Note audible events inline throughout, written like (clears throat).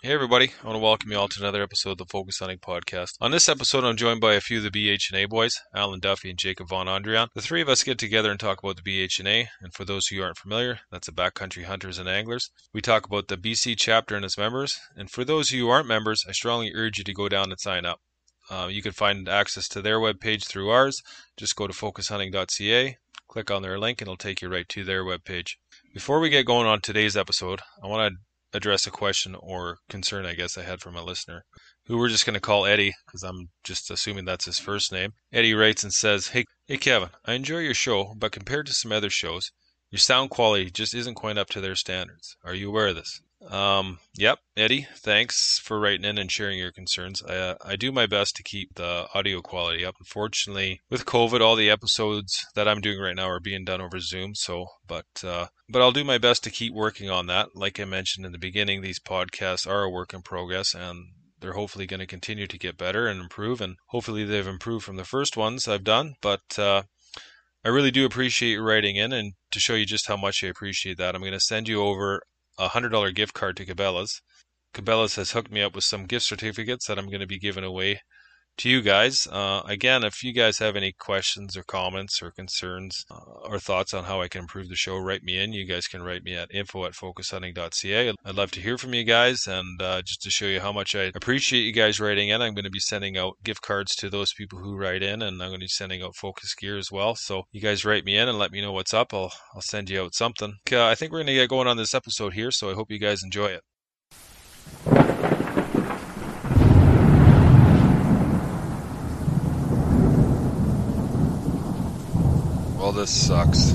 Hey everybody, I want to welcome you all to another episode of the Focus Hunting Podcast. On this episode, I'm joined by a few of the BH&A boys, Alan Duffy and Jacob Von Andrian. The three of us get together and talk about the BH&A, and for those who aren't familiar, that's the Backcountry Hunters and Anglers. We talk about the BC chapter and its members, and for those who aren't members, I strongly urge you to go down and sign up. Uh, you can find access to their webpage through ours. Just go to focushunting.ca, click on their link, and it'll take you right to their webpage. Before we get going on today's episode, I want to address a question or concern I guess I had from a listener who we're just going to call Eddie because I'm just assuming that's his first name. Eddie writes and says, "Hey, hey Kevin, I enjoy your show, but compared to some other shows, your sound quality just isn't quite up to their standards. Are you aware of this?" Um, yep, Eddie, thanks for writing in and sharing your concerns. I, uh, I do my best to keep the audio quality up. Unfortunately, with COVID, all the episodes that I'm doing right now are being done over Zoom. So, but uh, but I'll do my best to keep working on that. Like I mentioned in the beginning, these podcasts are a work in progress, and they're hopefully going to continue to get better and improve. And hopefully, they've improved from the first ones I've done. But uh, I really do appreciate you writing in, and to show you just how much I appreciate that, I'm going to send you over a hundred dollar gift card to Cabela's. Cabela's has hooked me up with some gift certificates that I'm going to be giving away to you guys. Uh, again, if you guys have any questions or comments or concerns uh, or thoughts on how I can improve the show, write me in. You guys can write me at info at focushunting.ca. I'd love to hear from you guys. And uh, just to show you how much I appreciate you guys writing in, I'm going to be sending out gift cards to those people who write in, and I'm going to be sending out focus gear as well. So you guys write me in and let me know what's up. I'll, I'll send you out something. I think we're going to get going on this episode here, so I hope you guys enjoy it. Well, this sucks.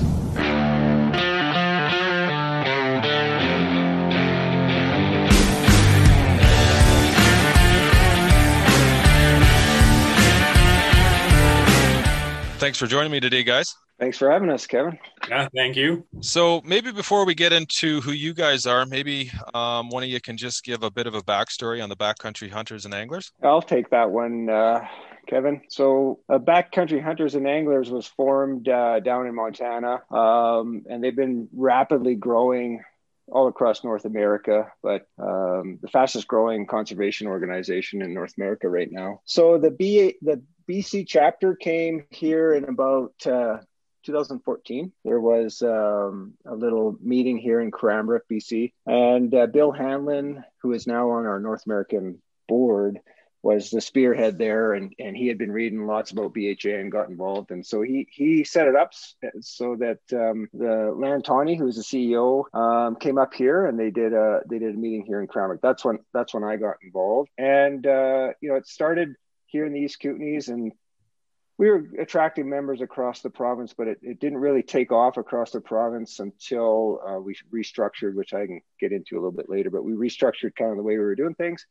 Thanks for joining me today, guys. Thanks for having us, Kevin. Yeah, thank you. So, maybe before we get into who you guys are, maybe um, one of you can just give a bit of a backstory on the backcountry hunters and anglers. I'll take that one. Uh, Kevin. So, uh, Backcountry Hunters and Anglers was formed uh, down in Montana, um, and they've been rapidly growing all across North America, but um, the fastest growing conservation organization in North America right now. So, the B the BC chapter came here in about uh, 2014. There was um, a little meeting here in Cranbrook, BC, and uh, Bill Hanlon, who is now on our North American board, was the spearhead there, and, and he had been reading lots about BHA and got involved, and so he he set it up so that um, the who was the CEO, um, came up here and they did a they did a meeting here in Cranbrook. That's when that's when I got involved, and uh, you know it started here in the East Kootenays, and we were attracting members across the province, but it, it didn't really take off across the province until uh, we restructured, which I can get into a little bit later. But we restructured kind of the way we were doing things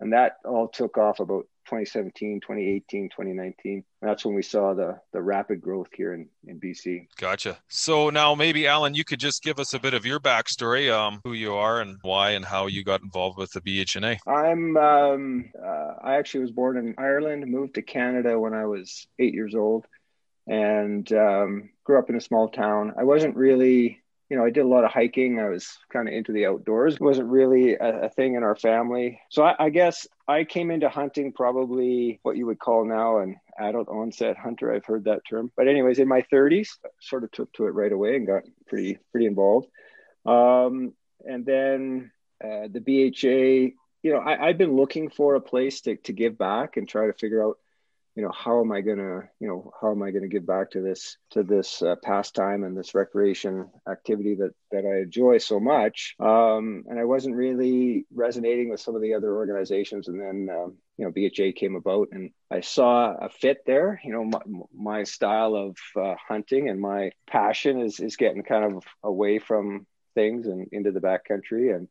and that all took off about 2017, 2018, 2019. That's when we saw the the rapid growth here in, in BC. Gotcha. So now maybe Alan, you could just give us a bit of your backstory, um, who you are and why and how you got involved with the BHNA. I'm um, uh, I actually was born in Ireland, moved to Canada when I was eight years old, and um, grew up in a small town. I wasn't really you know, I did a lot of hiking. I was kind of into the outdoors. It wasn't really a, a thing in our family. So I, I, guess I came into hunting probably what you would call now an adult onset hunter. I've heard that term. But anyways, in my 30s, sort of took to it right away and got pretty pretty involved. Um, and then uh, the BHA, you know, I, I've been looking for a place to, to give back and try to figure out you know how am i going to you know how am i going to give back to this to this uh, pastime and this recreation activity that that i enjoy so much? Um, and i wasn't really resonating with some of the other organizations. And then um, you know bha came about and i saw a fit there. You know my, my style of uh, hunting and my passion is is getting kind of away from things and into the backcountry. And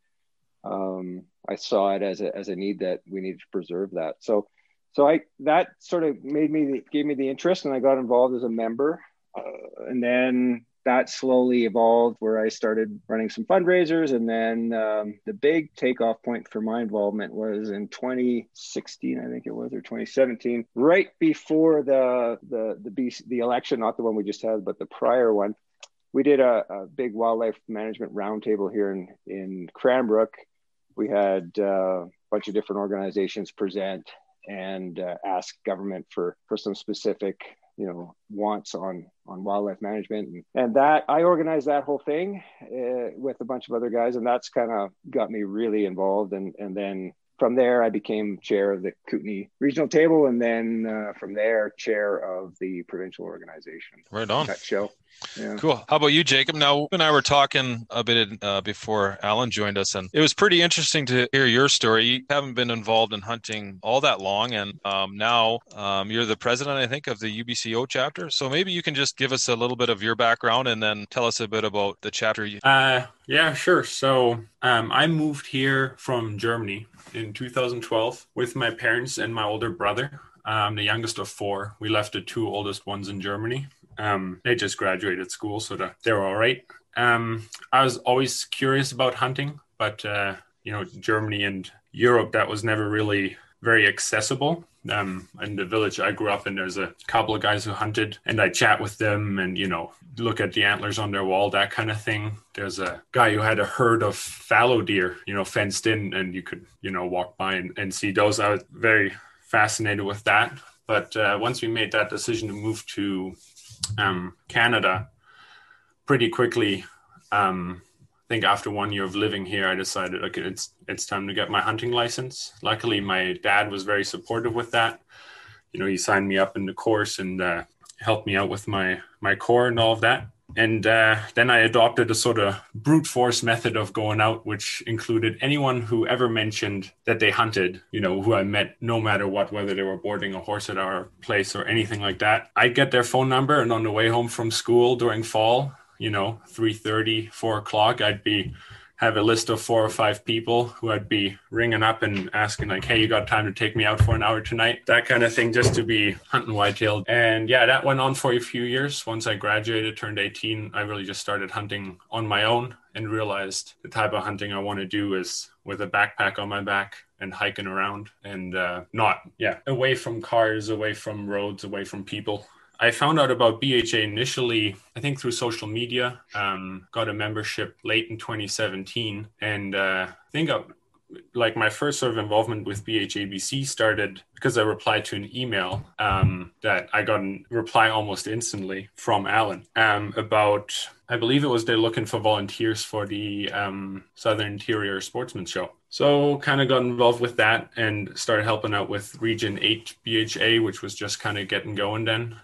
um, I saw it as a, as a need that we needed to preserve that. So so I that sort of made me gave me the interest, and I got involved as a member, uh, and then that slowly evolved where I started running some fundraisers, and then um, the big takeoff point for my involvement was in 2016, I think it was, or 2017, right before the the the BC, the election, not the one we just had, but the prior one. We did a, a big wildlife management roundtable here in in Cranbrook. We had uh, a bunch of different organizations present and uh, ask government for for some specific you know wants on on wildlife management. And, and that i organized that whole thing uh, with a bunch of other guys and that's kind of got me really involved. And and then from there, I became chair of the Kootenay Regional Table, and then uh, from there, chair of the provincial organization. Right on. That show. Yeah. Cool. How about you, Jacob? Now, you and I were talking a bit uh, before Alan joined us, and it was pretty interesting to hear your story. You haven't been involved in hunting all that long, and um, now um, you're the president, I think, of the UBCO chapter. So maybe you can just give us a little bit of your background and then tell us a bit about the chapter. Uh, yeah, sure. So um, I moved here from Germany in 2012 with my parents and my older brother. I'm the youngest of four. We left the two oldest ones in Germany. Um, they just graduated school, so they're all right. Um, I was always curious about hunting, but uh, you know, Germany and Europe, that was never really very accessible. Um, in the village I grew up in, there's a couple of guys who hunted, and I chat with them and, you know, look at the antlers on their wall, that kind of thing. There's a guy who had a herd of fallow deer, you know, fenced in, and you could, you know, walk by and, and see those. I was very fascinated with that. But uh, once we made that decision to move to um, Canada, pretty quickly, um, think after one year of living here, I decided okay, it's it's time to get my hunting license. Luckily, my dad was very supportive with that. You know, he signed me up in the course and uh, helped me out with my my core and all of that. And uh, then I adopted a sort of brute force method of going out, which included anyone who ever mentioned that they hunted, you know, who I met no matter what, whether they were boarding a horse at our place or anything like that. I'd get their phone number, and on the way home from school during fall, you know 3.30 4 o'clock i'd be have a list of four or five people who i'd be ringing up and asking like hey you got time to take me out for an hour tonight? That kind of thing just to be hunting whitetail. And yeah that went on for a few years. Once i graduated turned 18 i really just started hunting on my own and realized the type of hunting i want to do is with a backpack on my back and hiking around and uh, not yeah away from cars away from roads away from people I found out about BHA initially, I think through social media. Um, got a membership late in 2017, and uh, I think I, like my first sort of involvement with BHABC started because I replied to an email um, that I got a reply almost instantly from Alan um, about, I believe it was they're looking for volunteers for the um, Southern Interior Sportsman Show. So kind of got involved with that and started helping out with Region 8 BHA, which was just kind of getting going then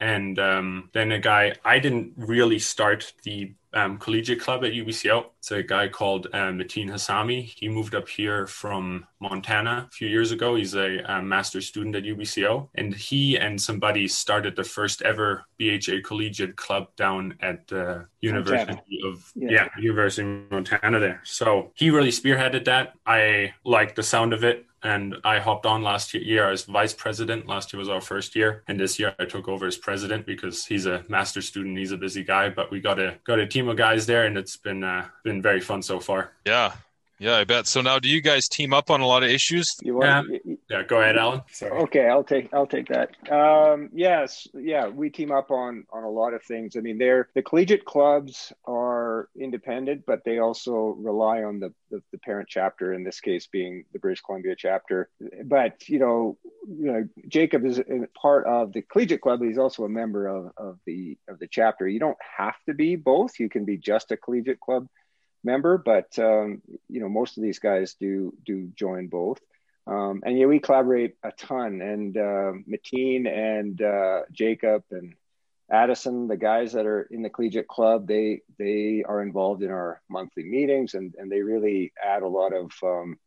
and um, then a guy i didn't really start the um, collegiate club at UBCO. It's a guy called uh, Mateen Hassami. He moved up here from Montana a few years ago. He's a, a master's student at UBCO, and he and somebody started the first ever BHA collegiate club down at the University Montana. of yeah. yeah, University of Montana there. So he really spearheaded that. I like the sound of it and I hopped on last year as vice president. Last year was our first year, and this year I took over as president because he's a master student. He's a busy guy, but we got a got a team of guys there, and it's been uh, been very fun so far. Yeah, yeah, I bet. So now, do you guys team up on a lot of issues? You want, yeah. Yeah, go ahead, Alan. Sorry. Okay, I'll take I'll take that. Um, yes, yeah, we team up on on a lot of things. I mean, they're the collegiate clubs are independent, but they also rely on the, the, the parent chapter. In this case, being the British Columbia chapter. But you know, you know, Jacob is part of the collegiate club. But he's also a member of of the of the chapter. You don't have to be both. You can be just a collegiate club member, but um, you know most of these guys do do join both. Um, and yeah, we collaborate a ton. And uh, Mateen and uh, Jacob and Addison, the guys that are in the collegiate club, they they are involved in our monthly meetings, and and they really add a lot of um,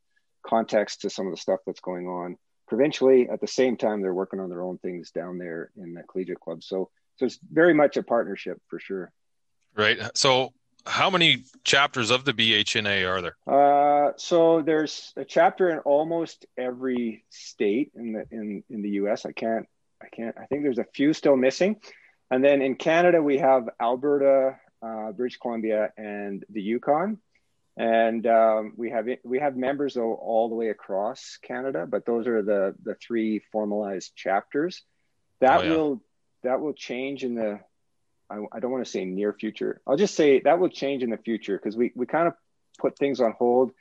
context to some of the stuff that's going on provincially. At the same time, they're working on their own things down there in the collegiate club. So so it's very much a partnership for sure. Right. So how many chapters of the BHNA are there? Uh, so there's a chapter in almost every state in the in in the U.S. I can't I can't I think there's a few still missing, and then in Canada we have Alberta, uh, British Columbia, and the Yukon, and um, we have we have members though all the way across Canada, but those are the the three formalized chapters. That oh, yeah. will that will change in the I, I don't want to say near future. I'll just say that will change in the future because we, we kind of put things on hold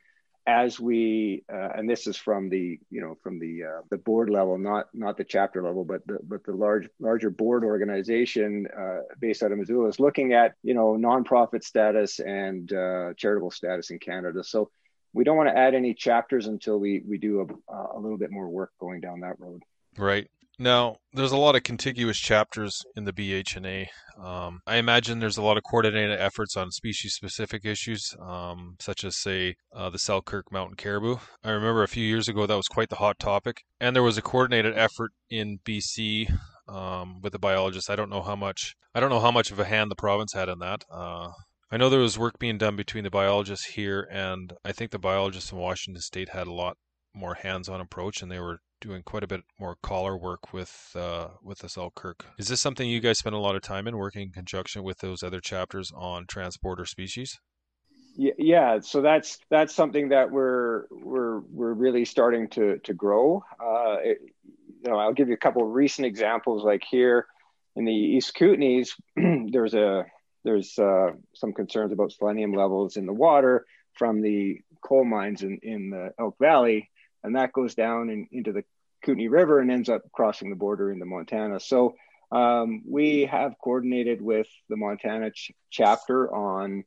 as we uh, and this is from the you know from the uh, the board level not not the chapter level but the but the large larger board organization uh, based out of missoula is looking at you know nonprofit status and uh, charitable status in canada. So we don't want to add any chapters until we we do a, a little bit more work going down that road. Right now, there's a lot of contiguous chapters in the BHNA. Um, I imagine there's a lot of coordinated efforts on species specific issues, um, such as, say, uh, the Selkirk mountain caribou. I remember a few years ago that was quite the hot topic. And there was a coordinated effort in BC um, with the biologists. I don't know how much. I don't know how much of a hand the province had in that. Uh, I know there was work being done between the biologists here, and I think the biologists in Washington State had a lot more hands-on approach, and they were doing quite a bit more collar work with uh, with the Selkirk. Is this something you guys spend a lot of time in, working in conjunction with those other chapters on transporter species? Yeah, yeah so that's that's something that we're we're we're really starting to to grow. Uh, it, you know, I'll give you a couple of recent examples. Like here in the East Kootenays, (clears throat) there's a there's uh, some concerns about selenium levels in the water from the coal mines in, in the Elk Valley and that goes down in, into the Kootenay River and ends up crossing the border into Montana. So um, we have coordinated with the Montana ch- chapter on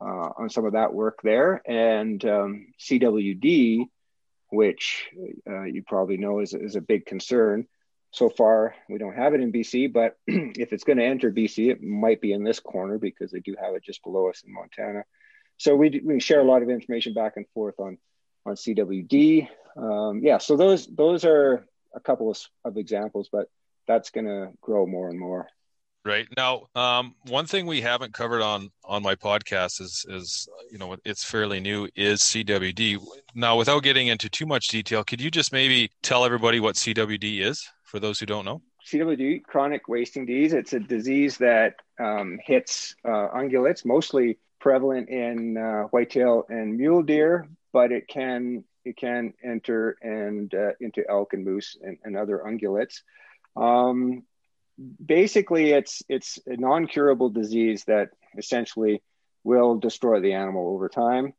uh, on some of that work there, and um, CWD, which uh, you probably know is, is a big concern. So far, we don't have it in BC, but (clears throat) if it's going to enter BC, it might be in this corner because they do have it just below us in Montana. So we, we share a lot of information back and forth on on CWD. Um, yeah, so those those are a couple of, of examples, but that's going to grow more and more. Right now, um, one thing we haven't covered on on my podcast is is you know it's fairly new is CWD. Now, without getting into too much detail, could you just maybe tell everybody what CWD is for those who don't know? CWD, chronic wasting disease. It's a disease that um, hits uh, ungulates, mostly prevalent in uh, whitetail and mule deer, but it can can enter and uh, into elk and moose and, and other ungulates. Um, basically, it's it's a non-curable disease that essentially will destroy the animal over time.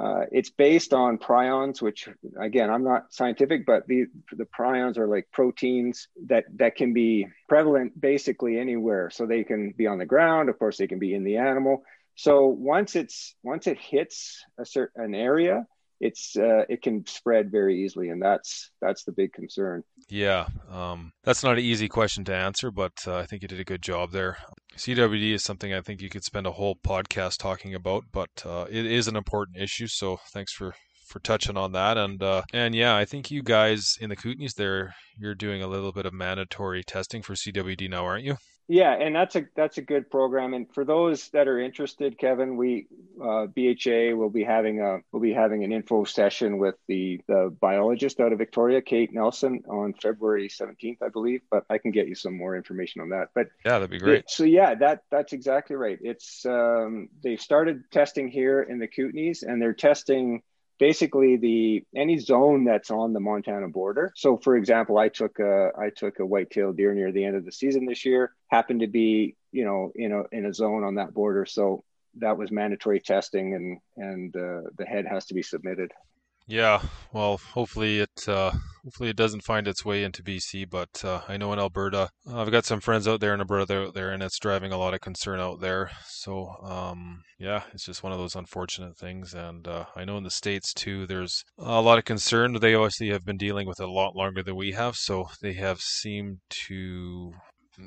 Uh, it's based on prions, which again, I'm not scientific, but the the prions are like proteins that that can be prevalent basically anywhere. So they can be on the ground, of course, they can be in the animal. So once it's once it hits a certain an area, it's uh, it can spread very easily, and that's that's the big concern. Yeah, um, that's not an easy question to answer, but uh, I think you did a good job there. CWD is something I think you could spend a whole podcast talking about, but uh, it is an important issue. So thanks for for touching on that. And uh, and yeah, I think you guys in the Kootenays there, you're doing a little bit of mandatory testing for CWD now, aren't you? Yeah, and that's a that's a good program. And for those that are interested, Kevin, we uh, BHA will be having a will be having an info session with the the biologist out of Victoria, Kate Nelson, on February seventeenth, I believe. But I can get you some more information on that. But yeah, that'd be great. So yeah, that that's exactly right. It's um, they started testing here in the Kootenays, and they're testing basically the any zone that's on the Montana border. So, for example, I took a I took a white-tailed deer near the end of the season this year. Happened to be you know in a in a zone on that border, so that was mandatory testing, and and uh, the head has to be submitted. Yeah, well, hopefully it uh, hopefully it doesn't find its way into BC, but uh, I know in Alberta, uh, I've got some friends out there in Alberta out there, and it's driving a lot of concern out there. So um, yeah, it's just one of those unfortunate things. And uh, I know in the states too, there's a lot of concern. They obviously have been dealing with it a lot longer than we have, so they have seemed to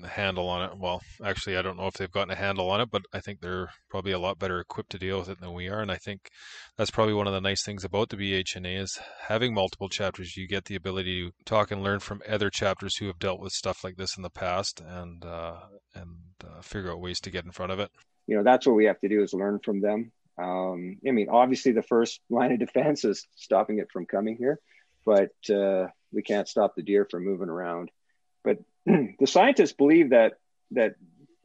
handle on it. Well, actually, I don't know if they've gotten a handle on it, but I think they're probably a lot better equipped to deal with it than we are. And I think that's probably one of the nice things about the BHNA is having multiple chapters. You get the ability to talk and learn from other chapters who have dealt with stuff like this in the past, and uh, and uh, figure out ways to get in front of it. You know, that's what we have to do is learn from them. Um, I mean, obviously, the first (laughs) line of defense is stopping it from coming here, but uh, we can't stop the deer from moving around. But (clears throat) the scientists believe that that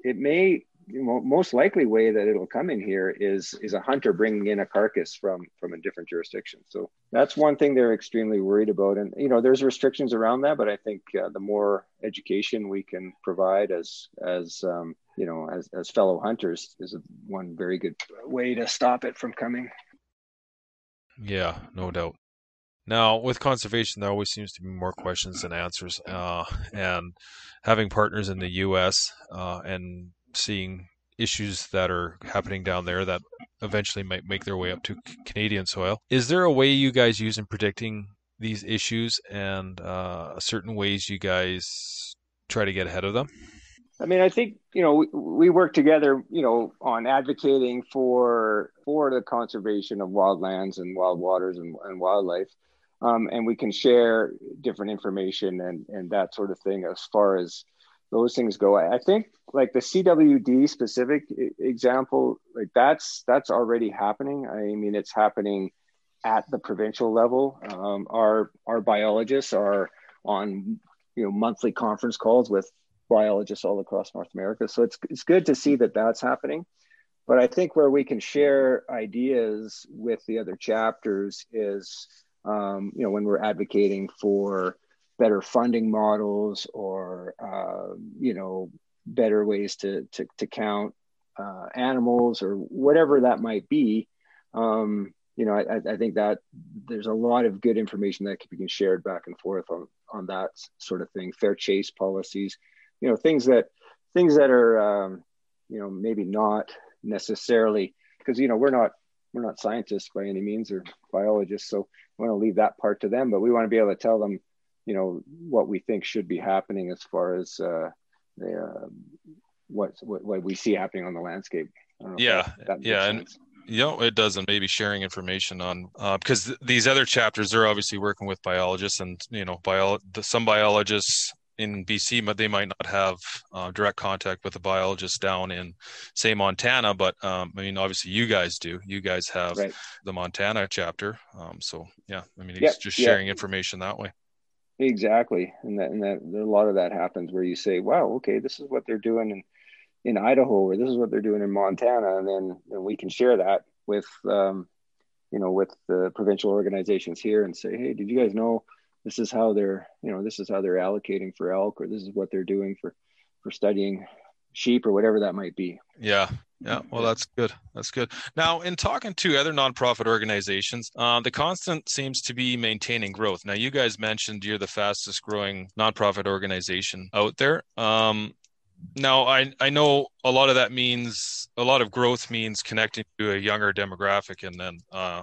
it may most likely way that it'll come in here is is a hunter bringing in a carcass from from a different jurisdiction. So that's one thing they're extremely worried about. And you know, there's restrictions around that, but I think uh, the more education we can provide as as um, you know as as fellow hunters is one very good way to stop it from coming. Yeah, no doubt. Now, with conservation, there always seems to be more questions than answers. Uh, and having partners in the U.S. Uh, and seeing issues that are happening down there that eventually might make their way up to Canadian soil. Is there a way you guys use in predicting these issues and uh, certain ways you guys try to get ahead of them? I mean, I think you know we, we, work together, you know, on advocating for for the conservation of wildlands and wild waters and, and wildlife um, and we can share different information and and that sort of thing as far as those things go. I think like the CWD specific example, like that's that's already happening. I mean, it's happening at the provincial level. Um, our our biologists are on you know monthly conference calls with biologists all across North America. So it's it's good to see that that's happening. But I think where we can share ideas with the other chapters is um, you know, when we're advocating for better funding models or, uh, you know, better ways to, to, to count uh, animals or whatever that might be. Um, you know, I, I think that there's a lot of good information that can be shared back and forth on, on that sort of thing. Fair chase policies, you know, things that things that are, um, you know, maybe not necessarily because you know we're not we're not scientists by any means or biologists, so we want to leave that part to them. But we want to be able to tell them, you know, what we think should be happening as far as uh, the, uh, what, what, what we see happening on the landscape. Yeah, yeah, sense. and you know it does, and maybe sharing information on uh, because th- these other chapters they're obviously working with biologists, and you know, bio some biologists in BC, but they might not have uh, direct contact with a biologist down in, say, Montana. But um, I mean, obviously, you guys do. You guys have right. the Montana chapter. Um, so yeah, I mean, it's just sharing information that way. Exactly, and that and that a lot of that happens where you say, "Wow, okay, this is what they're doing in in Idaho, or this is what they're doing in Montana," and then and we can share that with um, you know with the provincial organizations here and say, "Hey, did you guys know?" This is how they're you know this is how they're allocating for elk or this is what they're doing for for studying sheep or whatever that might be. Yeah yeah well that's good that's good. Now in talking to other nonprofit organizations uh, the constant seems to be maintaining growth. Now you guys mentioned you're the fastest growing nonprofit organization out there. Um, now I, I know a lot of that means a lot of growth means connecting to a younger demographic and then uh,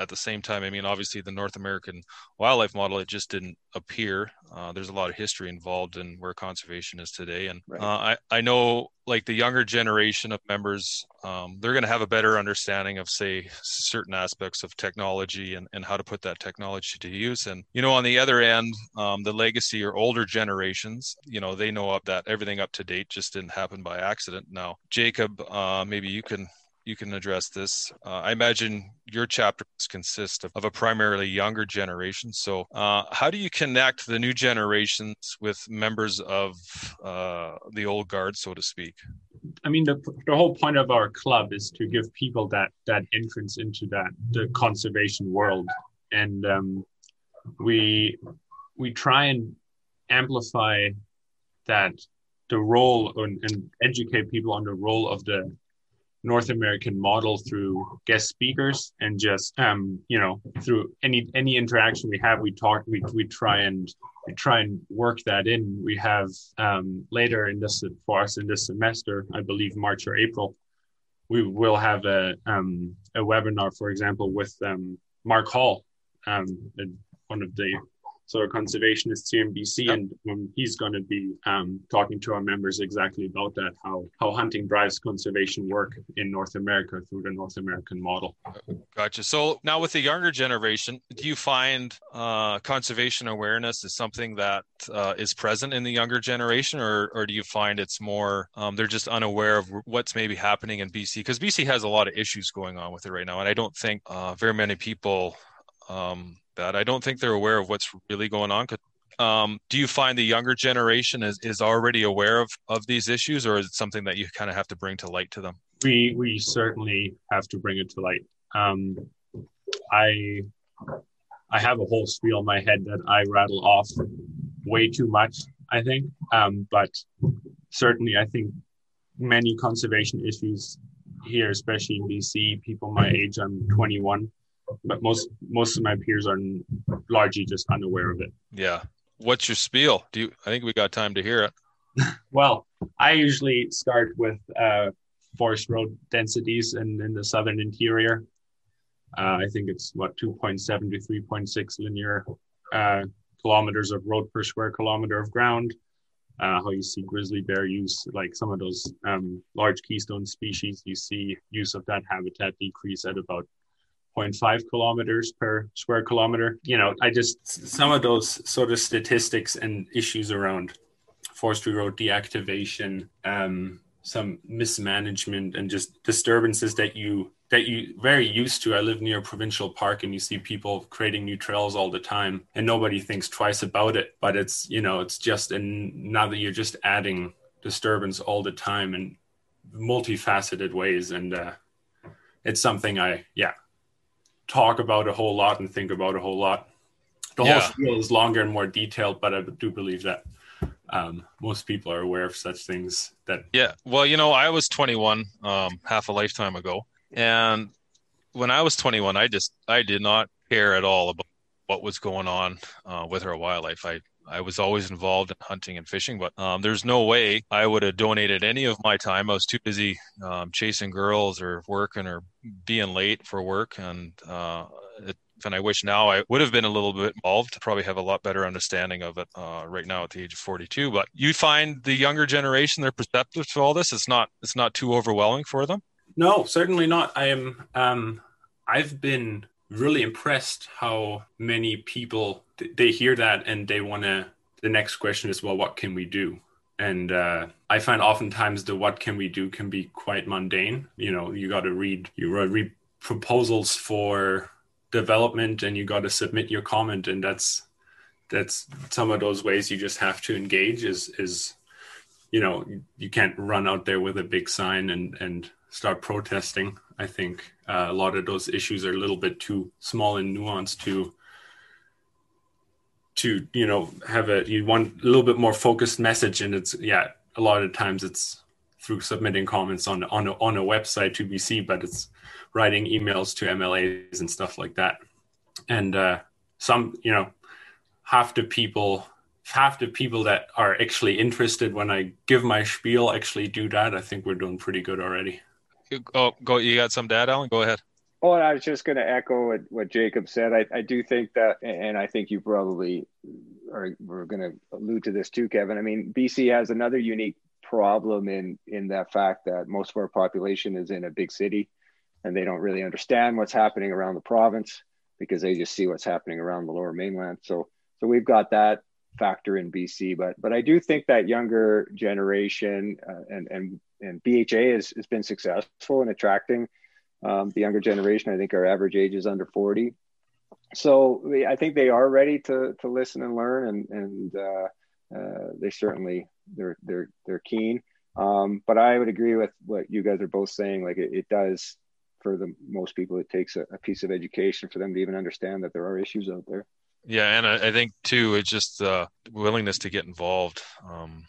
at the same time, I mean, obviously the North American wildlife model, it just didn't appear. Uh, there's a lot of history involved in where conservation is today. And right. uh, I, I know like the younger generation of members, um, they're going to have a better understanding of, say, certain aspects of technology and, and how to put that technology to use. And, you know, on the other end, um, the legacy or older generations, you know, they know of that everything up to date just didn't happen by accident. Now, Jacob, uh, maybe you can you can address this. Uh, I imagine your chapters consist of, of, a primarily younger generation. So, uh, how do you connect the new generations with members of uh, the old guard, so to speak? I mean, the, the whole point of our club is to give people that that entrance into that the conservation world, and um, we we try and amplify that the role and, and educate people on the role of the North American model through guest speakers and just um, you know through any any interaction we have we talk we we try and we try and work that in. We have um, later in this for us in this semester I believe March or April we will have a um, a webinar for example with um, Mark Hall um, one of the sort a conservationist here in BC, yep. and um, he's going to be um, talking to our members exactly about that how how hunting drives conservation work in North America through the North American model. Gotcha. So now with the younger generation, do you find uh, conservation awareness is something that uh, is present in the younger generation, or or do you find it's more um, they're just unaware of what's maybe happening in BC? Because BC has a lot of issues going on with it right now, and I don't think uh, very many people um, that. I don't think they're aware of what's really going on. Um, do you find the younger generation is, is already aware of, of these issues, or is it something that you kind of have to bring to light to them? We we certainly have to bring it to light. Um, I I have a whole spiel in my head that I rattle off way too much. I think, um, but certainly, I think many conservation issues here, especially in BC, people my age, I'm 21, but most most of my peers are largely just unaware of it. Yeah. What's your spiel? Do you? I think we got time to hear it. (laughs) well, I usually start with uh, forest road densities in, in the southern interior. Uh, I think it's what 2.7 to 3.6 linear uh, kilometers of road per square kilometer of ground. Uh, how you see grizzly bear use, like some of those um, large keystone species, you see use of that habitat decrease at about 0.5 kilometers per square kilometer. You know, I just, some of those sort of statistics and issues around forestry road deactivation, um, some mismanagement and just disturbances that you that you very used to. I live near a provincial park and you see people creating new trails all the time and nobody thinks twice about it. But it's, you know, it's just and now that you're just adding disturbance all the time in multifaceted ways. And uh it's something I yeah, talk about a whole lot and think about a whole lot. The yeah. whole spiel is longer and more detailed, but I do believe that um, most people are aware of such things. That yeah, well, you know, I was 21 um, half a lifetime ago, and when I was 21, I just I did not care at all about what was going on uh, with our wildlife. I I was always involved in hunting and fishing, but um, there's no way I would have donated any of my time. I was too busy um, chasing girls or working or being late for work. And, uh, it, and I wish now I would have been a little bit involved to probably have a lot better understanding of it uh, right now at the age of 42. But you find the younger generation, they're perceptive to all this. It's not, it's not too overwhelming for them. No, certainly not. I am, um, I've been really impressed how many people they hear that and they want to the next question is well what can we do? And uh, i find oftentimes the what can we do can be quite mundane. You know you got to read you read proposals for development and you got to submit your comment. And that's that's some of those ways you just have to engage is is you know you can't run out there with a big sign and and start protesting. I think uh, a lot of those issues are a little bit too small and nuanced to to you know have a you want a little bit more focused message and it's yeah a lot of times it's through submitting comments on on a, on a website to BC but it's writing emails to MLAs and stuff like that. And uh, some you know half the people half the people that are actually interested when I give my spiel actually do that. I think we're doing pretty good already. Oh go you got some dad Alan? Go ahead Oh, I was just going to echo what, what Jacob said. I, I do think that, and I think you probably are, we're going to allude to this too, Kevin. I mean, BC has another unique problem in in that fact that most of our population is in a big city, and they don't really understand what's happening around the province because they just see what's happening around the Lower Mainland. So, so we've got that factor in BC, but but I do think that younger generation uh, and and and BHA has, has been successful in attracting um, the younger generation. I think our average age is under 40. So I think they are ready to, to listen and learn and, and uh, uh, they certainly, they're, they're, they're keen. Um, but I would agree with what you guys are both saying. Like it, it does for the most people, it takes a, a, piece of education for them to even understand that there are issues out there. Yeah. And I, I think too, it's just the willingness to get involved. Um,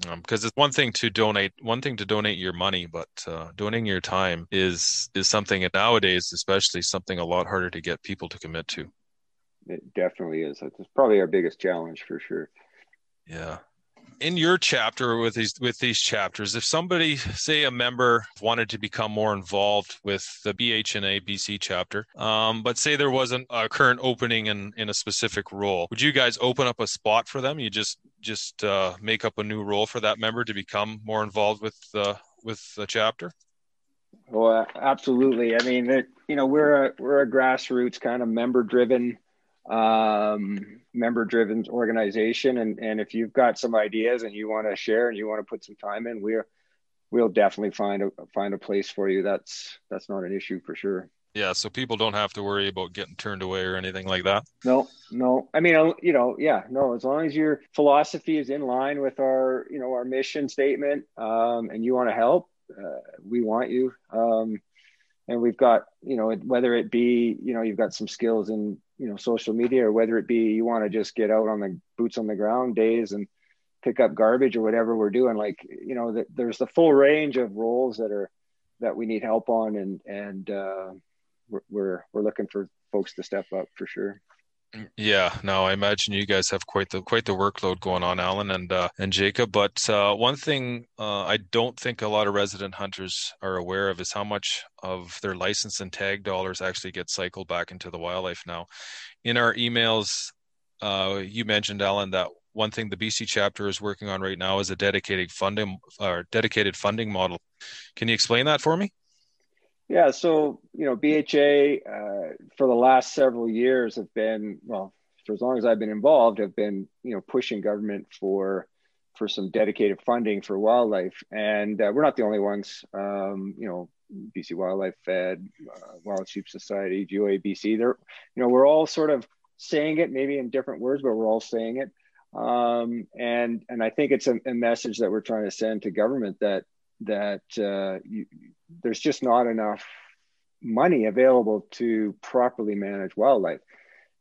because um, it's one thing to donate one thing to donate your money but uh, donating your time is is something nowadays especially something a lot harder to get people to commit to. It definitely is. It's probably our biggest challenge for sure. Yeah. In your chapter with these with these chapters if somebody say a member wanted to become more involved with the bhna bc chapter um, but say there wasn't a current opening in in a specific role would you guys open up a spot for them? You just just uh, make up a new role for that member to become more involved with uh, with the chapter well absolutely i mean it, you know we're a we're a grassroots kind of member driven um, member driven organization. And, and if you've got some ideas and you want to share and you want to put some time in, we're, we'll definitely find a, find a place for you. That's, that's not an issue for sure. Yeah. So people don't have to worry about getting turned away or anything like that. No, no. I mean, you know, yeah, no, as long as your philosophy is in line with our, you know, our mission statement, um, and you want to help, uh, we want you. Um, and we've got you know whether it be you know you've got some skills in you know social media or whether it be you want to just get out on the boots on the ground days and pick up garbage or whatever we're doing like you know the, there's the full range of roles that are that we need help on and and uh, we're, we're looking for folks to step up for sure yeah, no, I imagine you guys have quite the quite the workload going on, Alan and uh, and Jacob. But uh, one thing uh, I don't think a lot of resident hunters are aware of is how much of their license and tag dollars actually get cycled back into the wildlife now. In our emails, uh, you mentioned Alan that one thing the BC chapter is working on right now is a dedicated funding or dedicated funding model. Can you explain that for me? Yeah, so you know, BHA uh, for the last several years have been well for as long as I've been involved have been you know pushing government for for some dedicated funding for wildlife, and uh, we're not the only ones. Um, you know, BC Wildlife Fed, uh, Wild Sheep Society, GOA BC. They're you know we're all sort of saying it maybe in different words, but we're all saying it. Um, and and I think it's a, a message that we're trying to send to government that that uh, you, there's just not enough money available to properly manage wildlife.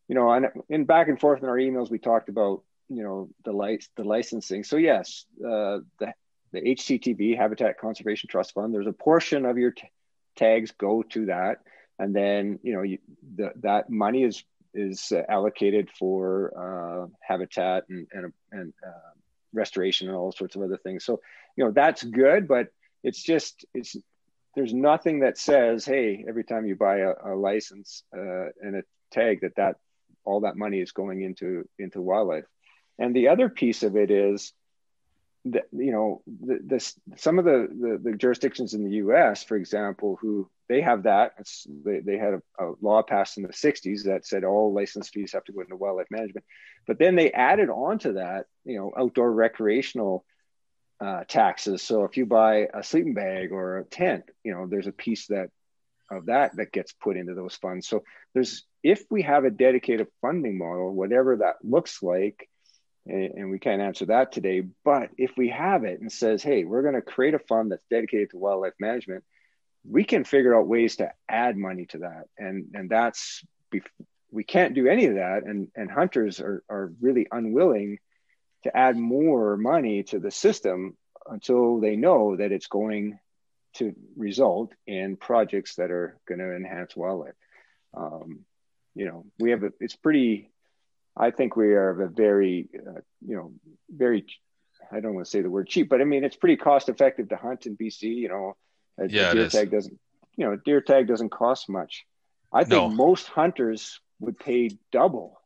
You know, and in back and forth in our emails, we talked about you know the light the licensing. So yes, uh, the the HCTF Habitat Conservation Trust Fund. There's a portion of your t- tags go to that, and then you know you, the, that money is is allocated for uh, habitat and and, and uh, restoration and all sorts of other things. So you know that's good, but it's just it's there's nothing that says, hey, every time you buy a, a license uh, and a tag, that that all that money is going into into wildlife. And the other piece of it is that you know the, this some of the, the, the jurisdictions in the U.S., for example, who they have that they, they had a, a, law passed in the 60s that said all license fees have to go into wildlife management but then they added on to that you know outdoor recreational uh, taxes. So if you buy a sleeping bag or a tent, you know, there's a piece that of that that gets put into those funds. So there's if we have a dedicated funding model, whatever that looks like, and we can't answer that today, but if we have it and says, hey, we're going to create a fund that's dedicated to wildlife management, we can figure out ways to add money to that. And and that's we can't do any of that. And and hunters are are really unwilling to add more money to the system until they know that it's going to result in projects that are going to enhance wildlife. Um, you know, we have a, it's pretty, I think we are a very, uh, you know, very, I don't want to say the word cheap, but I mean, it's pretty cost effective to hunt in BC, you know, a, yeah, deer tag doesn't, you know, deer tag doesn't cost much. I think no. most hunters would pay double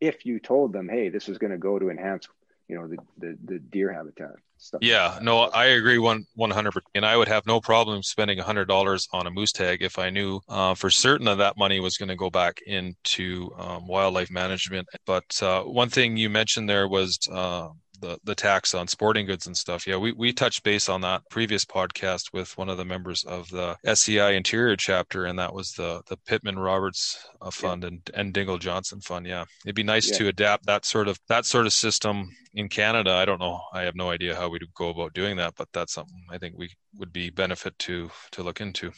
if you told them, "Hey, this is going to go to enhance, you know, the the, the deer habitat." Stuff yeah, no, I agree one one hundred percent, and I would have no problem spending hundred dollars on a moose tag if I knew uh, for certain that that money was going to go back into um, wildlife management. But uh, one thing you mentioned there was uh, the the tax on sporting goods and stuff. Yeah, we we touched base on that previous podcast with one of the members of the SCI Interior chapter, and that was the the Pittman Roberts uh, Fund yeah. and and Dingell Johnson Fund. Yeah, it'd be nice yeah. to adapt that sort of that sort of system in Canada. I don't know. I have no idea how we'd go about doing that, but that's something I think we would be benefit to to look into.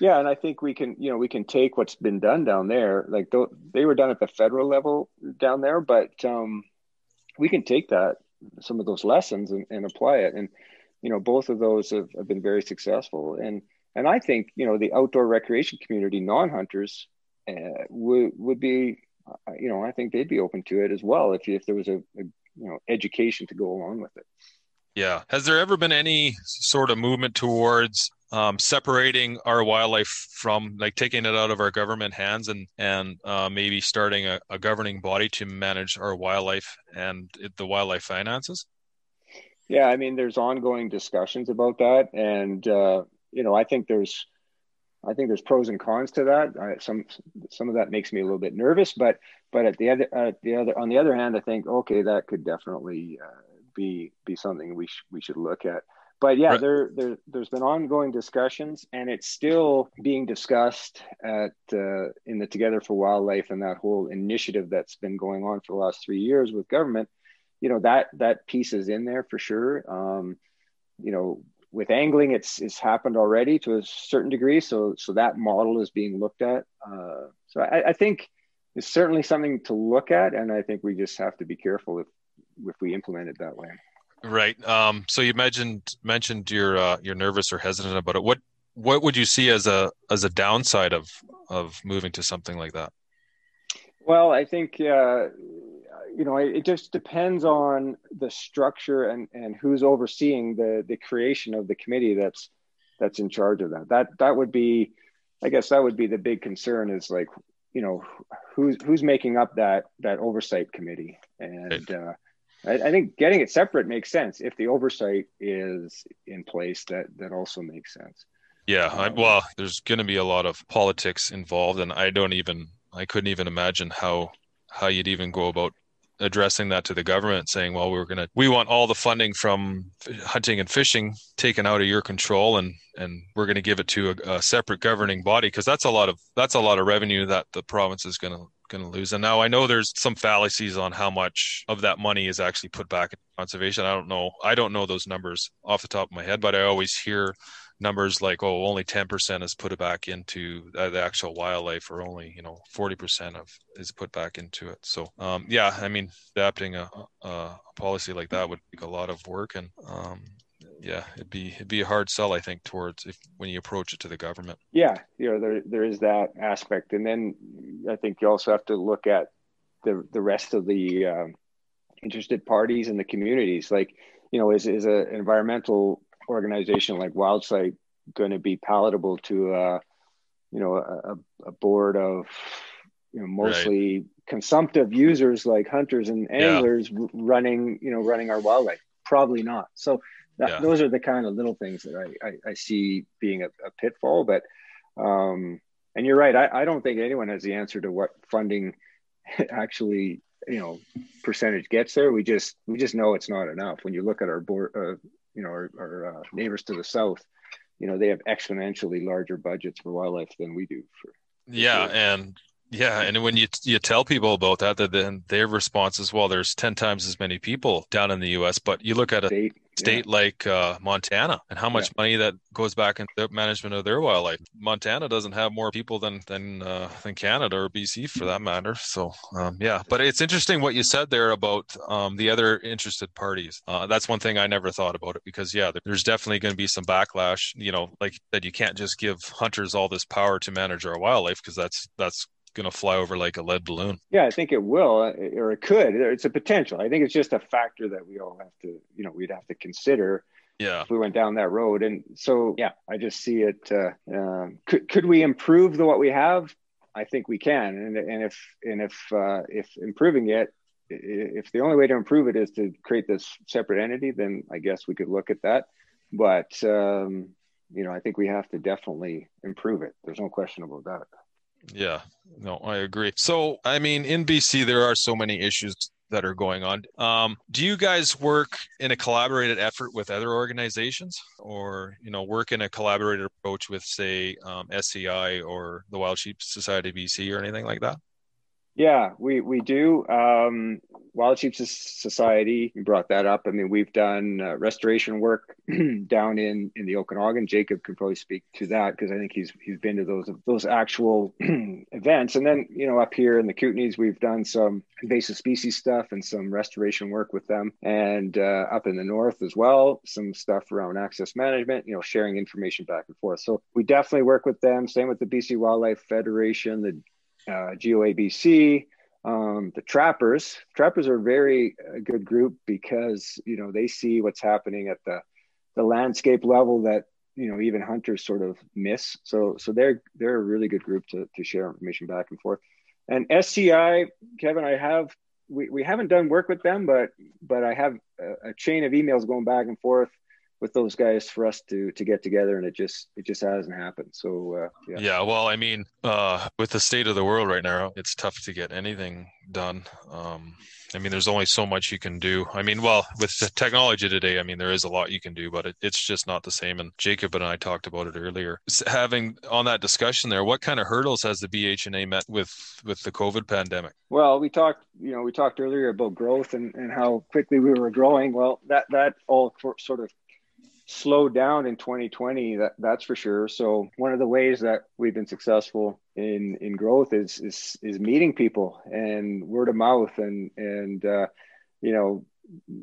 Yeah, and I think we can, you know, we can take what's been done down there. Like they were done at the federal level down there, but um, we can take that some of those lessons and, and apply it. And you know both of those have, have, been very successful. And and i think you know the outdoor recreation community non-hunters uh, would would be uh, you know i think they'd be open to it as well if, if there was a, a you know education to go along with it. Yeah. Has there ever been any sort of movement towards um, separating our wildlife from like taking it out of our government hands and and uh, maybe starting a, a, governing body to manage our wildlife and it, the wildlife finances? Yeah i mean there's ongoing discussions about that and uh, you know i think there's i think there's pros and cons to that. I, some some of that makes me a little bit nervous but but at the other at the other on the other hand i think okay that could definitely uh, be be something we sh- we should look at but yeah, right. there, there there's been ongoing discussions, and it's still being discussed at uh, in the Together for Wildlife and that whole initiative that's been going on for the last three years with government. You know that that piece is in there for sure. Um, you know, with angling, it's it's happened already to a certain degree, so so that model is being looked at. Uh, so I, I think it's certainly something to look at, and I think we just have to be careful if if we implement it that way. Right. Um, so you mentioned mentioned you're uh, you're nervous or hesitant about it. What what would you see as a as a downside of of moving to something like that? Well, I think uh, you know it just depends on the structure and and who's overseeing the the creation of the committee that's that's in charge of that. That that would be, I guess, that would be the big concern is like you know who's who's making up that that oversight committee and. Right. Uh, I, I, think getting it separate makes sense. If the oversight is in place, that that also makes sense. Yeah, I, um, well, there's going to be a lot of politics involved, and I don't even, I couldn't even imagine how how you'd even go about addressing that to the government saying well we're going to we want all the funding from hunting and fishing taken out of your control and and we're going to give it to a, a separate governing body because that's a lot of that's a lot of revenue that the province is going to going to lose. And now I know there's some fallacies on how much of that money is actually put back in conservation. I don't know. I don't know those numbers off the top of my head, but I always hear numbers like, oh, only 10% is put back into the actual wildlife, or only you know 40% of is put back into it. So um, yeah, I mean, adapting a, a, policy like that would take a lot of work, and um, yeah, it'd be it'd be a hard sell, I think, towards if when you approach it to the government. Yeah, you know, there there is that aspect, and then I think you also have to look at the the rest of the um, interested parties in the communities. Like, you know, is is an environmental organization like Wildsight going to be palatable to, uh, you know, a, a board of you know mostly right. consumptive users like hunters and anglers yeah. running you know running our wildlife? Probably not. So that, yeah. those are the kind of little things that I, I, I see being a, a, pitfall. But um, and you're right. I, I don't think anyone has the answer to what funding (laughs) actually you know percentage gets there. We just we just know it's not enough. When you look at our board, uh, you know, our, our uh, neighbors to the south, you know, they have exponentially larger budgets for wildlife than we do. For, for yeah, sure. and yeah, and when you you tell people about that, that then their response is, well, there's ten times as many people down in the U.S. But you look at a state, state yeah. like uh, Montana and how much yeah. money that goes back into the management of their wildlife. Montana doesn't have more people than than uh, than Canada or BC for that matter. So um, yeah, but it's interesting what you said there about um, the other interested parties. Uh, that's one thing I never thought about it because yeah, there's definitely going to be some backlash. You know, like that you can't just give hunters all this power to manage our wildlife because that's that's going to fly over like a lead balloon. Yeah, I think it will, uh, or it could. It's a potential. I think it's just a factor that we all have to, you know, we'd have to consider. Yeah. If we went down that road, and so yeah, I just see it. Uh, um, could could we improve the what we have? I think we can, and and if and if uh, if improving it, if the only way to improve it is to create this separate entity, then I guess we could look at that. But um, you know, I think we have to definitely improve it. There's no question about that. Yeah, no, I agree. So, I mean, in BC, there are so many issues that are going on. Um, do you guys work in a collaborated effort with other organizations, or you know, work in a collaborated approach with, say, um, SCI or the Wild Sheep Society BC or anything like that? Yeah, we we do. Um, Wild Sheep Society, brought that up. I mean, we've done uh, restoration work (clears throat) down in in the Okanagan. Jacob could probably speak to that because I think he's he's been to those those actual (clears throat) events. And then you know, up here in the Kootenays, we've done some invasive species stuff and some restoration work with them. And uh, up in the north as well, some stuff around access management. You know, sharing information back and forth. So we definitely work with them. Same with the BC Wildlife Federation, the uh, GOABC, um, the trappers. Trappers are a very uh, good group because you know they see what's happening at the the landscape level that you know even hunters sort of miss. So so they're they're a really good group to to share information back and forth. And SCI, Kevin, I have we, we haven't done work with them, but but I have a, a chain of emails going back and forth with those guys for us to to get together and it just it just hasn't happened. So uh, yeah. Yeah well i mean uh with the state of the world right now it's tough to get anything done. Um i mean there's only so much you can do. I mean well with the technology today i mean there is a lot you can do but it, it's just not the same. And jacob and i talked about it earlier. Having on that discussion there what kind of hurdles has the bhna met with with the covid pandemic? Well we talked you know we talked earlier about growth and, and how quickly we were growing. Well that that all sort of slowed down in 2020 that that's for sure. So one of the ways that we've been successful in in growth is is is meeting people and word of mouth and and uh, you know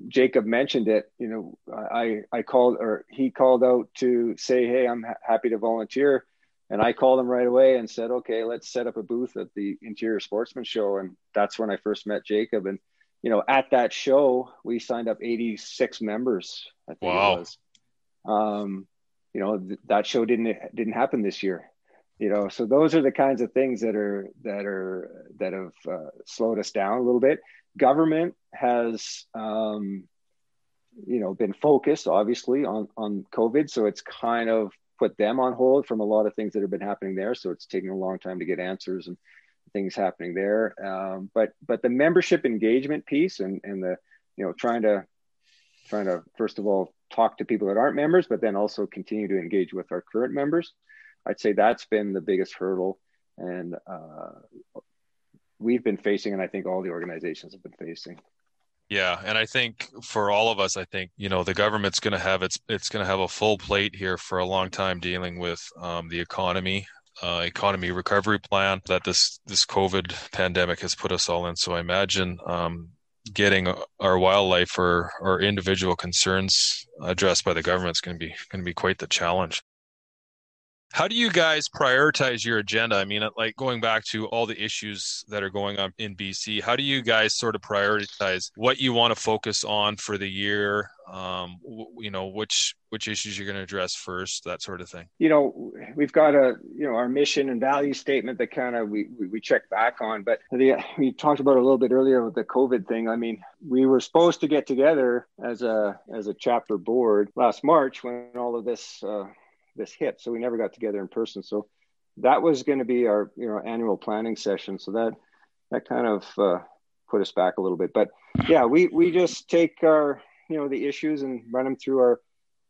jacob mentioned it you know i i called or he called out to say hey i'm ha- happy to volunteer. And i called him right away and said okay let's set up a booth at the interior sportsman show. And that's when i first met jacob. And you know at that show we signed up 86 members i think wow. it was um, you know, th- that show didn't didn't happen this year. You know, so those are the kinds of things that are that are that have uh, slowed us down a little bit. Government has, um, you know, been focused obviously on on COVID, so it's kind of put them on hold from a lot of things that have been happening there. So it's taking a long time to get answers and things happening there. Um, but but the membership engagement piece and and the you know trying to trying to first of all talk to people that aren't members, but then also continue to engage with our current members. I'd say that's been the biggest hurdle, and uh, we've been facing, and I think all the organizations have been facing. Yeah, and I think for all of us, I think you know the government's going to have its it's going to have a full plate here for a long time dealing with um, the economy, uh, economy recovery plan that this this COVID pandemic has put us all in. So I imagine um, getting our wildlife or, our individual concerns addressed by the government is going to be going to be quite the challenge. How do you guys prioritize your agenda? I mean, like going back to all the issues that are going on in BC, how do you guys sort of prioritize what you want to focus on for the year? Um, you know, which which issues you're going to address first, that sort of thing. You know, we've got a you know our mission and value statement that kind of we, we, we check back on, but the, we talked about a little bit earlier with the COVID thing. I mean, we were supposed to get together as a as a chapter board last March when all of this. Uh, this hit. So we never got together in person. So that was going to be our you know annual planning session. So that that kind of uh, put us back a little bit. But yeah, we we just take our you know the issues and run them through our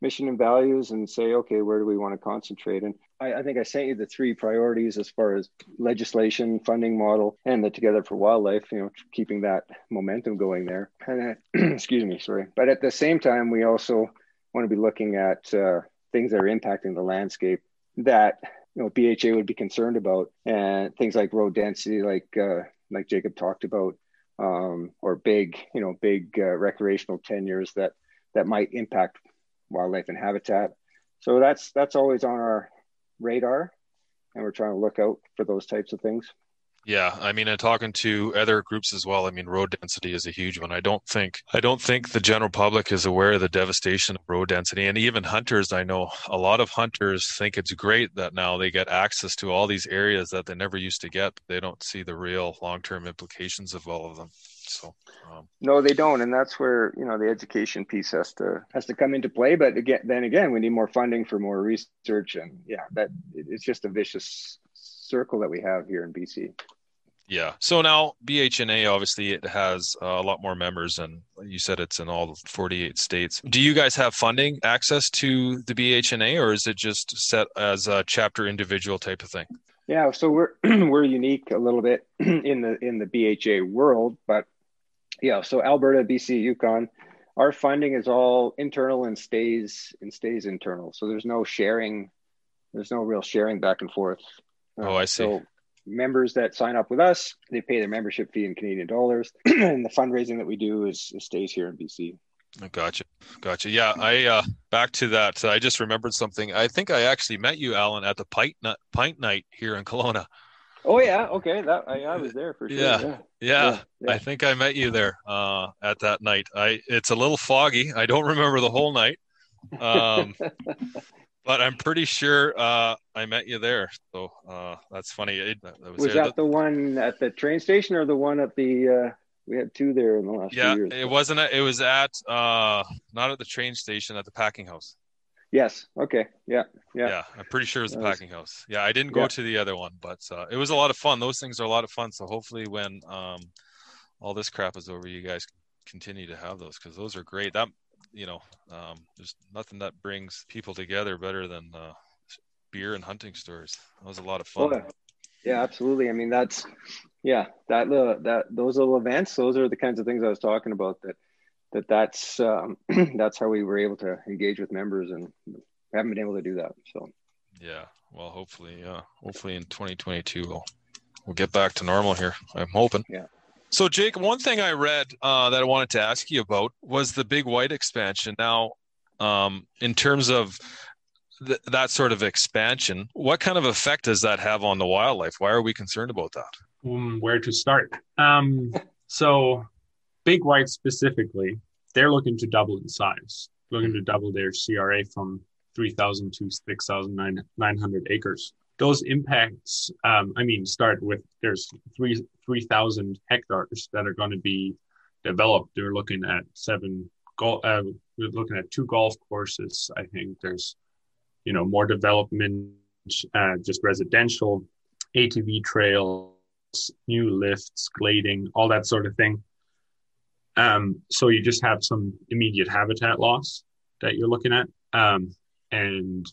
mission and values and say okay where do we want to concentrate and I, I, think i sent you the three priorities as far as legislation funding model and the together for wildlife you know keeping that momentum going there and (clears throat) excuse me sorry but at the same time we also want to be looking at uh, things that are impacting the landscape that you know BHA would be concerned about, and things like road density, like uh, like Jacob talked about, um, or big you know big uh, recreational tenures that that might impact wildlife and habitat. So that's that's always on our radar, and we're trying to look out for those types of things. Yeah, I mean, and talking to other groups as well. I mean, road density is a huge one. I don't think I don't think the general public is aware of the devastation of road density, and even hunters. I know a lot of hunters think it's great that now they get access to all these areas that they never used to get. They don't see the real long term implications of all of them. So um, no, they don't, and that's where you know the education piece has to has to come into play. But again, then again, we need more funding for more research, and yeah, that it's just a vicious circle that we have here in BC. Yeah. So now BHNA obviously it has uh, a lot more members, and you said it's in all 48 states. Do you guys have funding access to the BHNA, or is it just set as a chapter individual type of thing? Yeah. So we're (clears throat) we're unique a little bit (clears throat) in the in the BHA world, but yeah. So Alberta, BC, Yukon, our funding is all internal and stays and stays internal. So there's no sharing. There's no real sharing back and forth oh, I see. So members that sign up with us, they pay their membership fee in Canadian dollars, (clears throat) and the fundraising that we do is, is stays here in BC. Gotcha, gotcha. Yeah, I uh, back to that. I just remembered something. I think I actually met you, Alan, at the pint pint night here in Kelowna. Oh yeah, okay. That I, I was there for sure. Yeah. Yeah. yeah. yeah. I think I met you there uh, at that night. I it's a little foggy. I don't remember the whole night. Um, (laughs) but I'm pretty sure uh, I met you there. So uh, that's funny. It, was, was that the one at the train station or the one at the? Uh, we had two there in the last yeah, years. it wasn't. A, it was at uh, not at the train station, at the packing house. Yes. Okay. Yeah. Yeah. Yeah. I'm pretty sure it was the packing house. Yeah. I didn't go yeah. to the other one, but uh, it was a lot of fun. Those things are a lot of fun. So hopefully, when um, all this crap is over, you guys continue to have those because those are great. That you know, um, there's nothing that brings people together better than uh, beer and hunting stories. That was a lot of fun. Oh, yeah, absolutely. I mean, that's yeah, that little that those little events, those are the kinds of things I was talking about. That that that's um, (clears throat) that's how we were able to engage with members, and haven't been able to do that. So yeah, well, hopefully, yeah, hopefully in 2022 we'll we'll get back to normal here. I'm hoping. Yeah. So, Jake, one thing I read uh, that I wanted to ask you about was the Big White expansion. Now, um, in terms of th- that sort of expansion, what kind of effect does that have on the wildlife? Why are we concerned about that? Um, where to start? Um, so, Big White specifically, they're looking to double in size, looking to double their CRA from 3,000 to 6,900 acres those impacts, um, I mean, start with there's three three thousand hectares that are going to be developed. They're looking at seven golf. Uh, we're looking at two golf courses. I think there's, you know, more development, uh, just residential, ATV trails, new lifts, glading, all that sort of thing. Um, so you just have some immediate habitat loss that you're looking at, um, and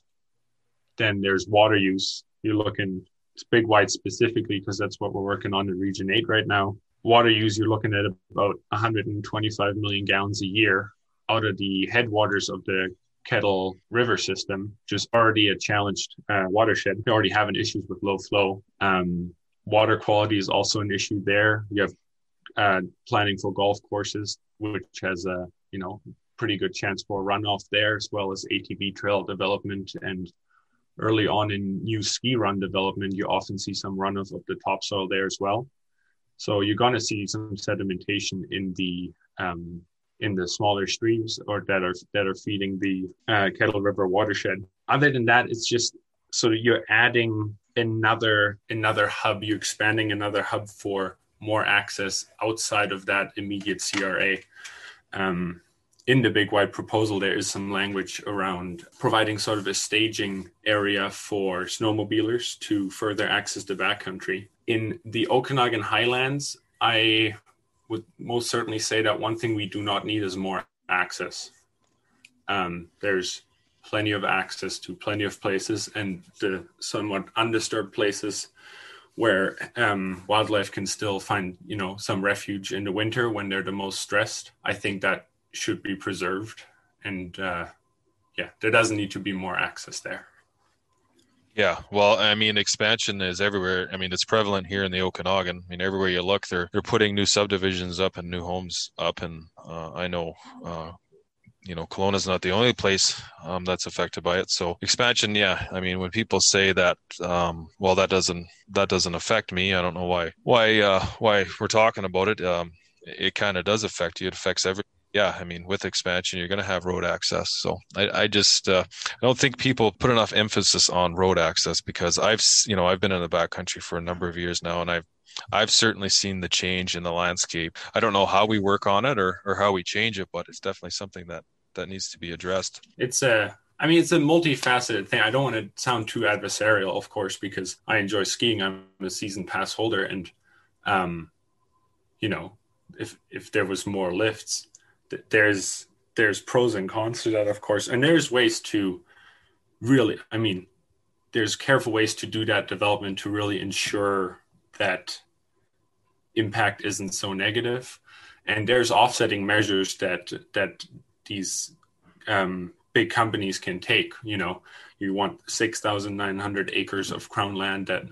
then there's water use you're looking big white specifically because that's what we're working on in region 8 right now. Water use you're looking at about 125 million gallons a year out of the headwaters of the kettle river system just already a challenged uh, watershed. We already having issues with low flow. Um, water quality is also an issue there. You have uh, planning for golf courses which has a you know pretty good chance for runoff there as well as atv trail development and early on in new ski run development, you often see some runoff of the topsoil there as well. So you're going to see some sedimentation in the um, in the smaller streams or that are that are feeding the uh, Kettle River watershed. Other than that, it's just so you're adding another another hub. You're expanding another hub for more access outside of that immediate CRA. Um, in the big white proposal, there is some language around providing sort of a staging area for snowmobilers to further access the backcountry. In the Okanagan Highlands, I would most certainly say that one thing we do not need is more access. Um, there's plenty of access to plenty of places, and the somewhat undisturbed places where um, wildlife can still find, you know, some refuge in the winter when they're the most stressed. I think that should be preserved. And uh, yeah, there doesn't need to be more access there. Yeah, well, I mean, expansion is everywhere. I mean, it's prevalent here in the Okanagan. I mean, everywhere you look, they're they're putting new subdivisions up and new homes up, and uh, I know uh, you know, Kelowna is not the only place um, that's affected by it. So expansion, yeah. I mean, when people say that, um, well, that doesn't that doesn't affect me. I don't know why why uh, why we're talking about it. Um, it kind of does affect you. It affects every. Yeah, I mean, with expansion, you're going to have road access. So I, I just uh, I don't think people put enough emphasis on road access because I've you know I've been in the backcountry for a number of years now, and I've I've certainly seen the change in the landscape. I don't know how we work on it or, or how we change it, but it's definitely something that that needs to be addressed. It's a I mean, it's a multifaceted thing. I don't want to sound too adversarial, of course, because I enjoy skiing. I'm a season pass holder, and um, you know, if if there was more lifts, there's there's pros and cons to that, of course, and there's ways to really. I mean, there's careful ways to do that development to really ensure that impact isn't so negative, and there's offsetting measures that that these um, big companies can take. You know, you want 6,900 acres of crown land that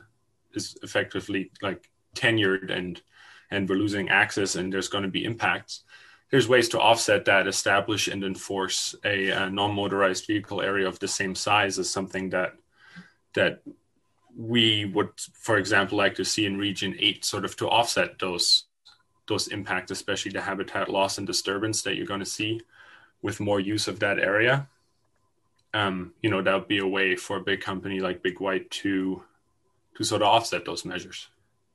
is effectively like tenured and and we're losing access and there's going to be impacts. There's ways to offset that, establish and enforce a, a non-motorized vehicle area of the same size as something that that we would, for example, like to see in Region Eight, sort of to offset those those impacts, especially the habitat loss and disturbance that you're going to see with more use of that area. Um, you know, that would be a way for a big company like Big White to to sort of offset those measures.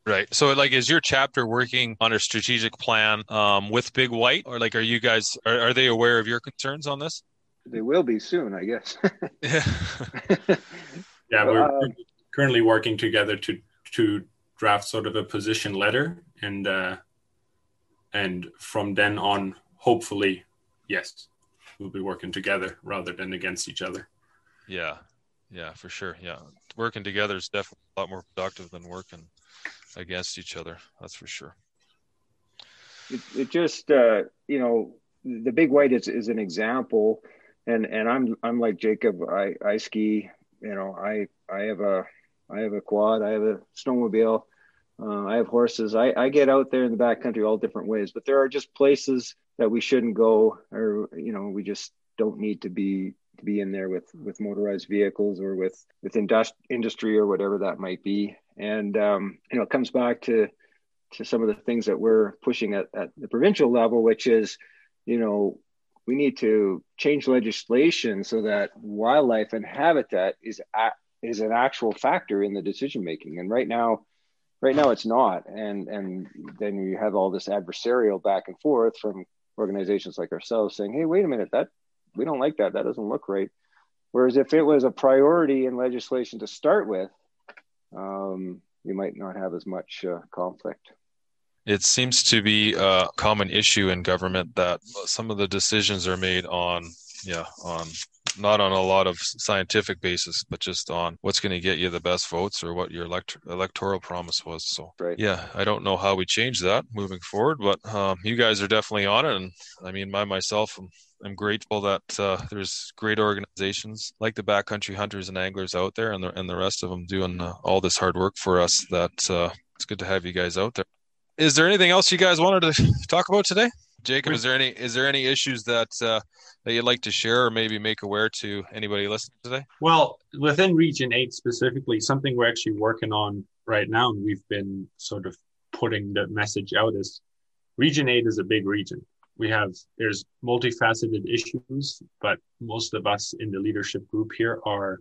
Right. So, like, is your chapter working on a strategic plan um, with Big White, or like, are you guys are, are they aware of your concerns on this? They will be soon, I guess. yeah. (laughs) (laughs) yeah, we're uh, currently working together to to draft sort of a position letter, and uh, and from then on, hopefully, yes, we'll be working together rather than against each other. Yeah, yeah, for sure. Yeah, working together is definitely a lot more productive than working against each other. That's for sure. It, it just, uh, you know, the big white is, is an example, and and I'm I'm like Jacob. I I ski. You know, I I have a I have a quad. I have a snowmobile. Uh, I have horses. I, I get out there in the backcountry all different ways, but there are just places that we shouldn't go, or you know, we just don't need to be to be in there with with motorized vehicles or with with industri- industry or whatever that might be. And um, you know, it comes back to to some of the things that we're pushing at, at the provincial level, which is, you know, we need to change legislation so that wildlife and habitat is a, is an actual factor in the decision making. And right now, right now it's not. And and then you have all this adversarial back and forth from organizations like ourselves saying, hey, wait a minute, that we don't like that. That doesn't look right. Whereas if it was a priority in legislation to start with, um, you might not have as much uh, conflict. It seems to be a common issue in government that some of the decisions are made on, yeah, on not on a lot of scientific basis, but just on what's going to get you the best votes or what your elect- electoral promise was. So, right. yeah, I don't know how we change that moving forward, but um, you guys are definitely on it. And I mean, I myself am, am grateful that uh, there's great organizations like the Backcountry Hunters and Anglers out there, and the and the rest of them doing uh, all this hard work for us. That uh, it's good to have you guys out there. Is there anything else you guys wanted to talk about today? Jacob, is there any is there any issues that uh, that you'd like to share or maybe make aware to anybody listening today? Well, within Region Eight specifically, something we're actually working on right now, and we've been sort of putting the message out is Region Eight is a big region. We have there's multifaceted issues, but most of us in the leadership group here are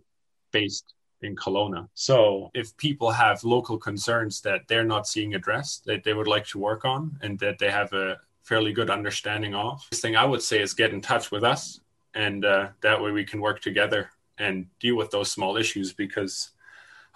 based in Kelowna. So if people have local concerns that they're not seeing addressed that they would like to work on and that they have a fairly good understanding of. The thing I would say is get in touch with us, and uh, that way we can work together and deal with those small issues because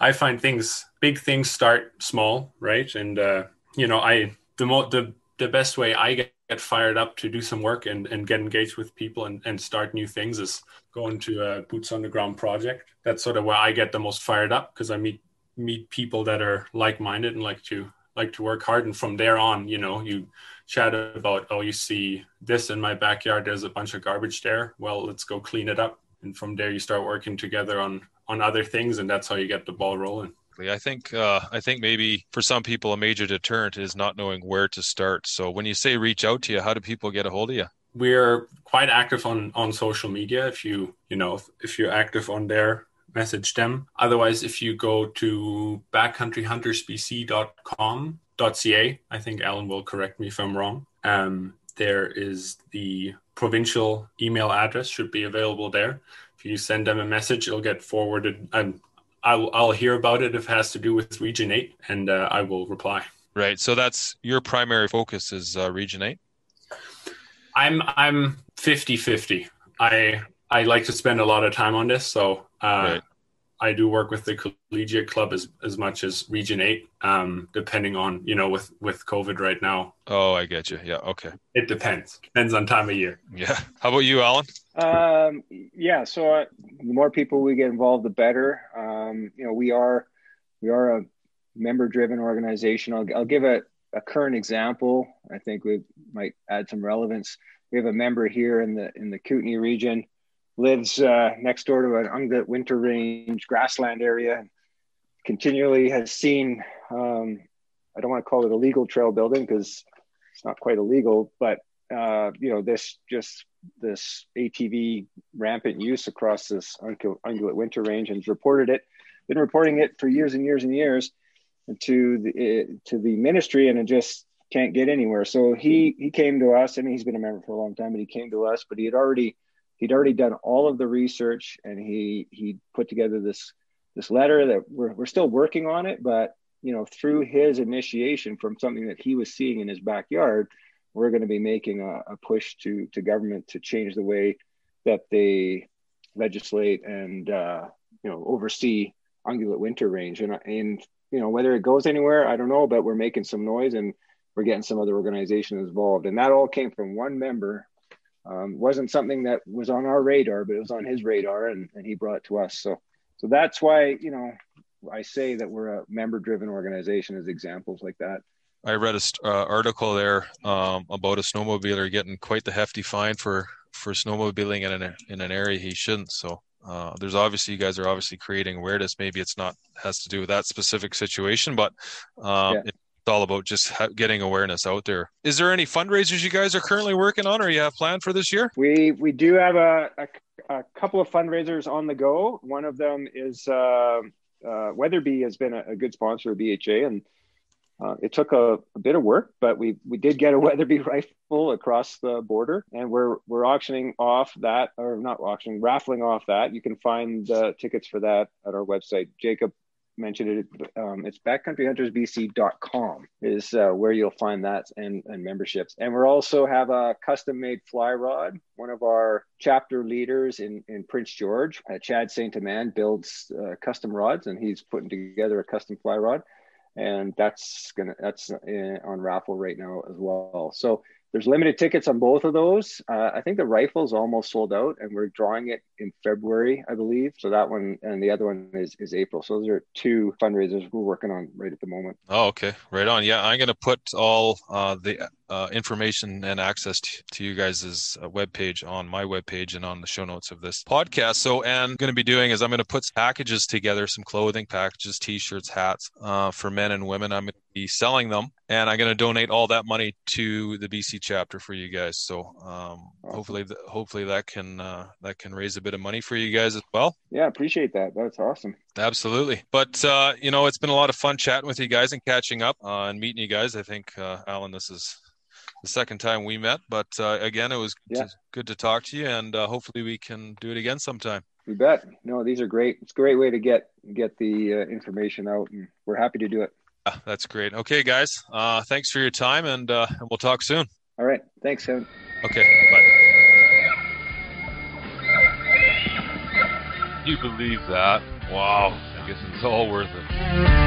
I find things, big things start small, right? And uh, you know, I the mo- the the best way I get, get fired up to do some work and, and get engaged with people and, and start new things is going to a boots on the ground project. That's sort of where I get the most fired up because I meet meet people that are like minded and like to like to work hard. And from there on, you know, you chat about, oh, you see this in my backyard, there's a bunch of garbage there. Well, let's go clean it up. And from there, you start working together on on other things, and that's how you get the ball rolling. I think uh, I think maybe for some people a major deterrent is not knowing where to start. So when you say reach out to you, how do people get a hold of you? we're quite active on on social media. If you you know if you're active on there, message them. Otherwise, if you go to backcountryhuntersbc.com.ca, I think Alan will correct me if I'm wrong. Um, there is the provincial email address should be available there. If you send them a message, it'll get forwarded. And I'll, I'll hear about it if it has to do with Region 8, and uh, I will reply. Right. So that's your primary focus is uh, Region 8? I'm I'm 50-50. I I like to spend a lot of time on this, so uh, right. I do work with the collegiate club as, as much as Region Eight, um, depending on you know with with COVID right now. Oh, I get you. Yeah. Okay. It depends. Depends on time of year. Yeah. How about you, Alan? Um, yeah. So uh, the more people we get involved, the better. Um, you know, we are we are a member driven organization. I'll, I'll give a, a current example. I think we might add some relevance. We have a member here in the in the Kootenay region lives uh, next door to an ungulate winter range grassland area. Continually has seen, um, I don't want to call it illegal trail building because it's not quite illegal, but uh, you know this just this ATV rampant use across this ungulate winter range and reported it. Been reporting it for years and years and years to the to the ministry, and it just can't get anywhere. So he he came to us. Mean, he's been a member for a long time, but he came to us. But he had already he'd already done all of the research and he he put together this this letter that we're, we're still working on it but you know through his initiation from something that he was seeing in his backyard we're going to be making a, a push to to government to change the way that they legislate and uh, you know oversee ungulate winter range. And and you know whether it goes anywhere i don't know but we're making some noise and we're getting some other organizations involved. And that all came from one member um, wasn't something that was on our radar, but it was on his radar, and, and he brought it to us. So, so that's why you know I say that we're a member-driven organization as examples like that. I read a uh, article there um, about a snowmobiler getting quite the hefty fine for for snowmobiling in an in an area he shouldn't. So uh, there's obviously you guys are obviously creating awareness. Maybe it's not has to do with that specific situation, but um, yeah all about just getting awareness out there. Is there any fundraisers you guys are currently working on, or you have planned for this year? We we do have a, a, a couple of fundraisers on the go. One of them is uh, uh, Weatherby has been a, a, good sponsor of BHA, and uh, it took a, a, bit of work, but we we did get a Weatherby (laughs) rifle across the border, and we're we're auctioning off that, or not auctioning, raffling off that. You can find the tickets for that at our website. Jacob mentioned it. Um, it's backcountryhuntersbc.com is uh, where you'll find that and, and memberships. And we also have a custom made fly rod. One of our chapter leaders in, in Prince George, uh, Chad Saint Amand, builds uh, custom rods and he's putting together a custom fly rod. And that's gonna that's uh, on raffle right now as well. So there's limited tickets on both of those. Uh, I think the rifle's almost sold out, and we're drawing it in February, I believe. So that one and the other one is is April. So those are two fundraisers we're working on right at the moment. Oh, okay, right on. Yeah, I'm going to put all uh, the uh, information and access to, to you guys' uh, webpage on my webpage and on the show notes of this podcast. So, and going to be doing is I'm going to put packages together, some clothing packages, t-shirts, hats uh, for men and women. I'm going to be selling them, and I'm going to donate all that money to the BC chapter for you guys. So, um, hopefully, hopefully that can uh, that can raise a bit of money for you guys as well. Yeah, appreciate that. That's awesome. Absolutely. But, uh, you know, it's been a lot of fun chatting with you guys and catching up uh, and meeting you guys. I think, uh, Alan, this is the second time we met. But uh, again, it was yeah. good to talk to you, and uh, hopefully we can do it again sometime. You bet. No, these are great. It's a great way to get get the uh, information out, and we're happy to do it. Yeah, that's great. Okay, guys. Uh, thanks for your time, and, uh, and we'll talk soon. All right. Thanks, Kevin. Okay. Bye. Do you believe that? Wow. I guess it's all worth it.